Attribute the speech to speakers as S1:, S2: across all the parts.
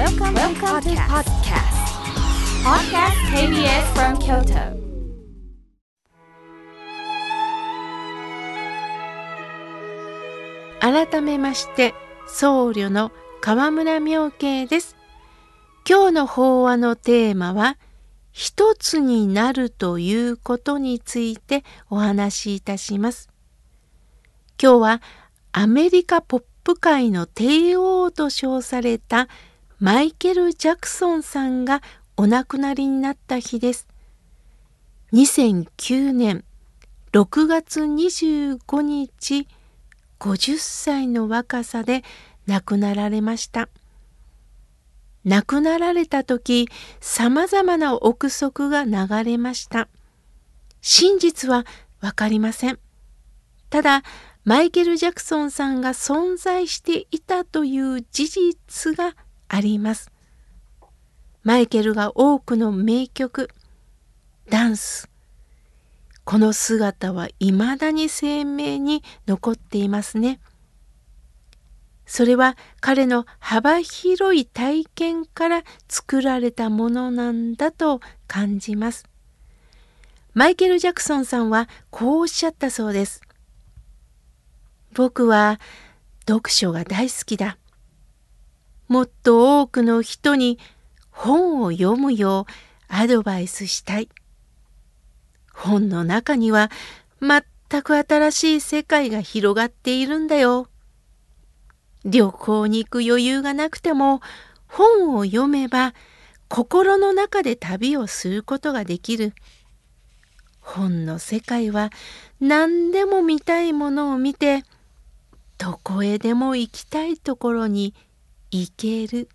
S1: Welcome, Welcome to podcast. Podcast KBS from Kyoto.
S2: 改めまして僧侶の河村明慶です今日の法話のテーマは一つになるということについてお話しいたします今日はアメリカポップ界の帝王と称されたマイケル・ジャクソンさんがお亡くなりになった日です2009年6月25日50歳の若さで亡くなられました。亡くなられた時、様々な憶測が流れました。真実はわかりません。ただ、マイケル・ジャクソンさんが存在していたという事実があります。マイケルが多くの名曲、ダンス、この姿は未だに鮮明に残っていますね。それは彼の幅広い体験から作られたものなんだと感じます。マイケル・ジャクソンさんはこうおっしゃったそうです。僕は読書が大好きだ。もっと多くの人に本を読むようアドバイスしたい。本の中には全く新しい世界が広がっているんだよ。旅行に行く余裕がなくても本を読めば心の中で旅をすることができる。本の世界は何でも見たいものを見てどこへでも行きたいところに行ける。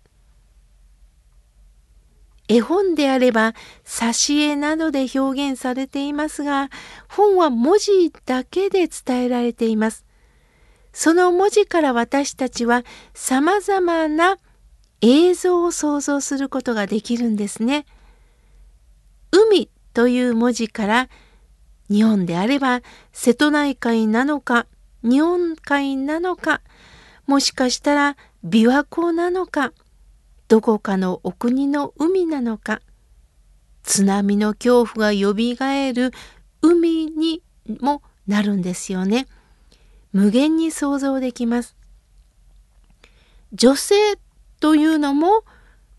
S2: 絵本であれば挿絵などで表現されていますが本は文字だけで伝えられています。その文字から私たちはさまざまな映像を想像することができるんですね。海という文字から日本であれば瀬戸内海なのか日本海なのかもしかしたら琵琶湖なのかどこかのお国の海なのか津波の恐怖がよみがえる海にもなるんですよね。無限に想像できます。女性というのも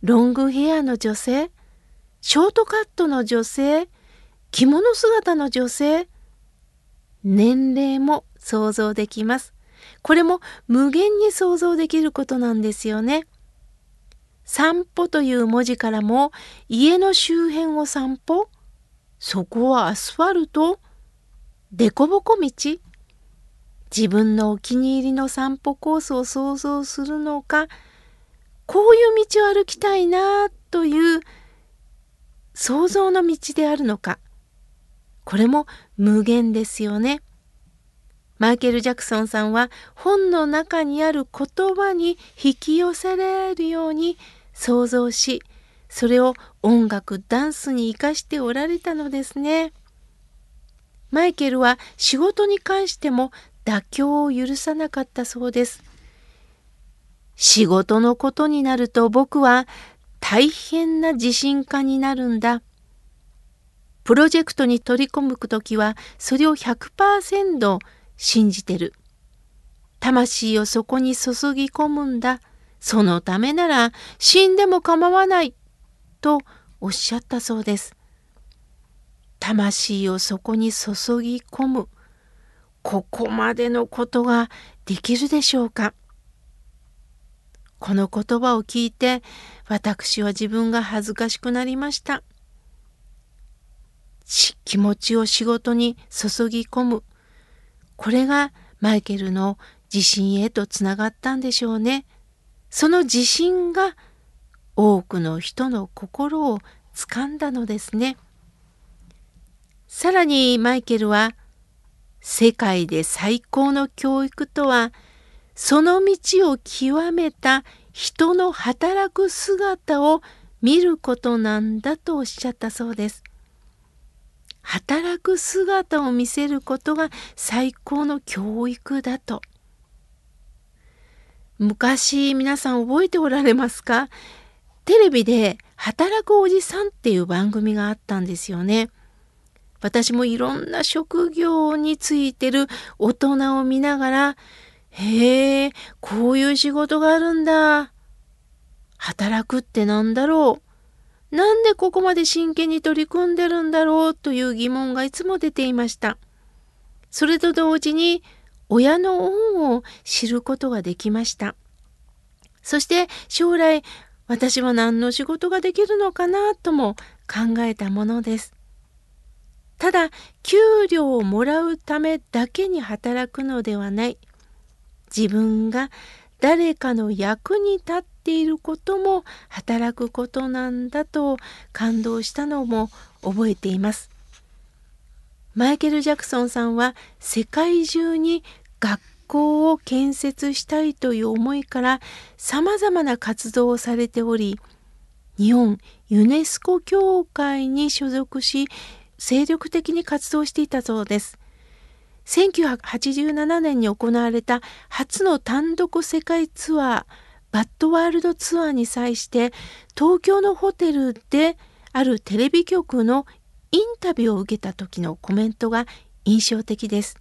S2: ロングヘアの女性ショートカットの女性着物姿の女性年齢も想像できます。これも無限に想像できることなんですよね。散歩という文字からも家の周辺を散歩そこはアスファルト凸凹道自分のお気に入りの散歩コースを想像するのかこういう道を歩きたいなという想像の道であるのかこれも無限ですよね。マイケル・ジャクソンさんは本の中にある言葉に引き寄せられるように想像しそれを音楽ダンスに生かしておられたのですね。マイケルは仕事に関しても妥協を許さなかったそうです。仕事のことになると僕は大変な自信家になるんだ。プロジェクトに取り込む時はそれを100%信じてる。魂をそこに注ぎ込むんだ。そのためなら死んでも構わないとおっしゃったそうです。魂をそこに注ぎ込むここまでのことができるでしょうかこの言葉を聞いて私は自分が恥ずかしくなりました。気持ちを仕事に注ぎ込むこれがマイケルの自信へとつながったんでしょうね。その自信が多くの人の心を掴んだのですね。さらにマイケルは世界で最高の教育とはその道を極めた人の働く姿を見ることなんだとおっしゃったそうです。働く姿を見せることが最高の教育だと。昔皆さん覚えておられますか？テレビで働くおじさんっていう番組があったんですよね。私もいろんな職業についてる大人を見ながら、へえ、こういう仕事があるんだ。働くってなんだろう？なんでここまで真剣に取り組んでるんだろうという疑問がいつも出ていました。それと同時に親の恩を知ることができました。そして将来私は何の仕事ができるのかなとも考えたものです。ただ給料をもらうためだけに働くのではない。自分が誰かの役に立っていることも働くことなんだと感動したのも覚えています。マイケル・ジャクソンさんは世界中に学校を建設したいという思いからさまざまな活動をされており日本ユネスコ協会に所属し精力的に活動していたそうです。1987年に行われた初の単独世界ツアーバッドワールドツアーに際して東京のホテルであるテレビ局のインタビューを受けた時のコメントが印象的です。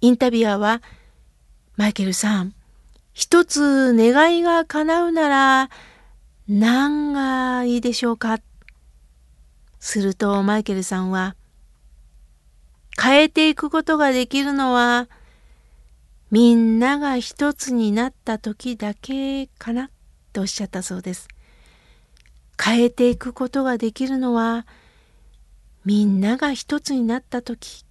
S2: インタビュアーはマイケルさん、一つ願いが叶うなら何がいいでしょうか？するとマイケルさんは変えていくことができるのはみんなが一つになった時だけかなとおっしゃったそうです。変えていくことができるのはみんなが一つになった時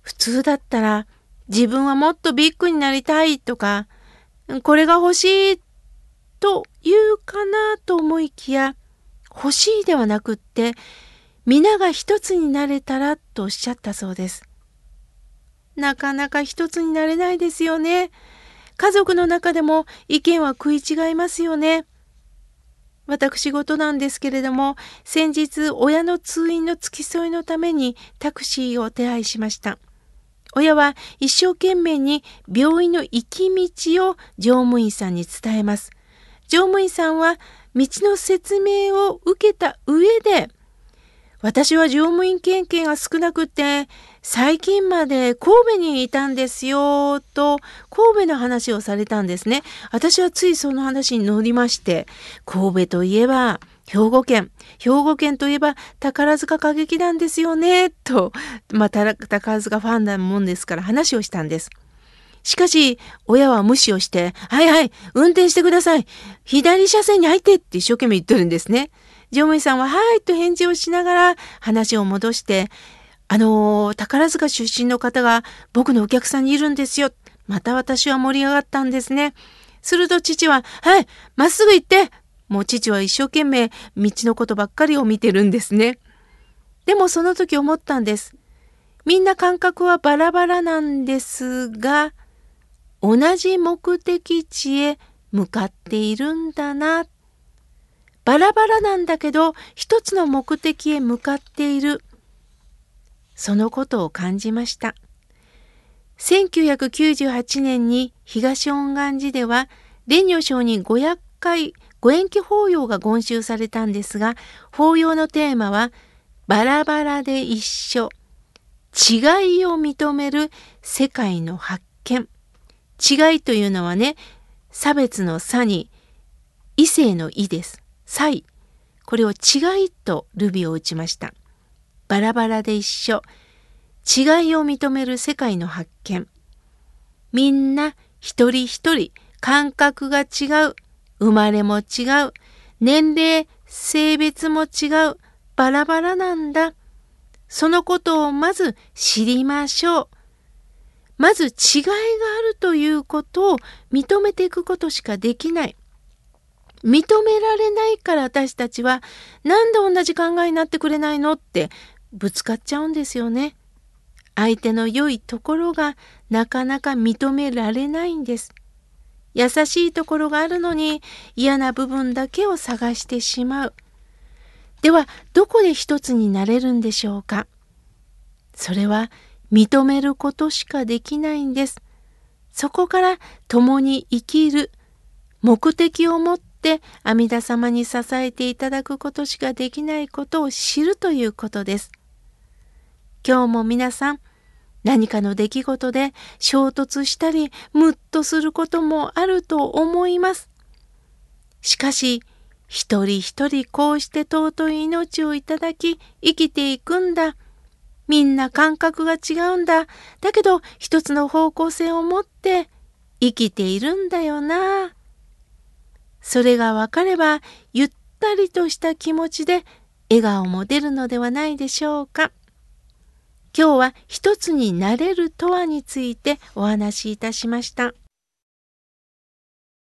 S2: 普通だったら自分はもっとビッグになりたいとかこれが欲しいと言うかなと思いきや欲しいではなくって皆が一つになれたらとおっしゃったそうです。なかなか一つになれないですよね。家族の中でも意見は食い違いますよね。私事なんですけれども、先日親の通院の付き添いのためにタクシーを手配しました。親は一生懸命に病院の行き道を乗務員さんに伝えます。乗務員さんは道の説明を受けた上で、私は乗務員経験が少なくて、最近まで神戸にいたんですよ、と神戸の話をされたんですね。私はついその話に乗りまして、神戸といえば、兵庫県。兵庫県といえば宝塚歌劇団ですよね、と、まあ、宝塚ファンなもんですから話をしたんです。しかし、親は無視をして、はいはい、運転してください。左車線に入ってって一生懸命言ってるんですね。乗務員さんは、はいと返事をしながら話を戻して、あのー、宝塚出身の方が僕のお客さんにいるんですよ。また私は盛り上がったんですね。すると父は、はい、まっすぐ行ってもう父は一生懸命道のことばっかりを見てるんですね。でもその時思ったんです。みんな感覚はバラバラなんですが、同じ目的地へ向かっているんだな。バラバラなんだけど、一つの目的へ向かっている。そのことを感じました。1998年に東恩願寺では、蓮如上人500回ご縁起法要が言収されたんですが、法要のテーマは、バラバラで一緒。違いを認める世界の発見。違いというのはね、差別の差に異性の異です。差異。これを違いとルビを打ちました。バラバラで一緒。違いを認める世界の発見。みんな一人一人感覚が違う。生まれも違う。年齢、性別も違う。バラバラなんだ。そのことをまず知りましょう。まず違いがあるということを認めていくことしかできない。認められないから私たちはなんで同じ考えになってくれないのってぶつかっちゃうんですよね。相手の良いところがなかなか認められないんです。優しいところがあるのに嫌な部分だけを探してしまう。ではどこで一つになれるんでしょうかそれは認めることしかできないんです。そこから共に生きる目的を持って阿弥陀様に支えていただくことしかできないことを知るということです。今日も皆さん何かの出来事で衝突したりムッとすることもあると思います。しかし一人一人こうして尊い命をいただき生きていくんだ。みんな感覚が違うんだ。だけど一つの方向性を持って生きているんだよな。それがわかればゆったりとした気持ちで笑顔も出るのではないでしょうか。今日は一つになれるとはについてお話しいたしました。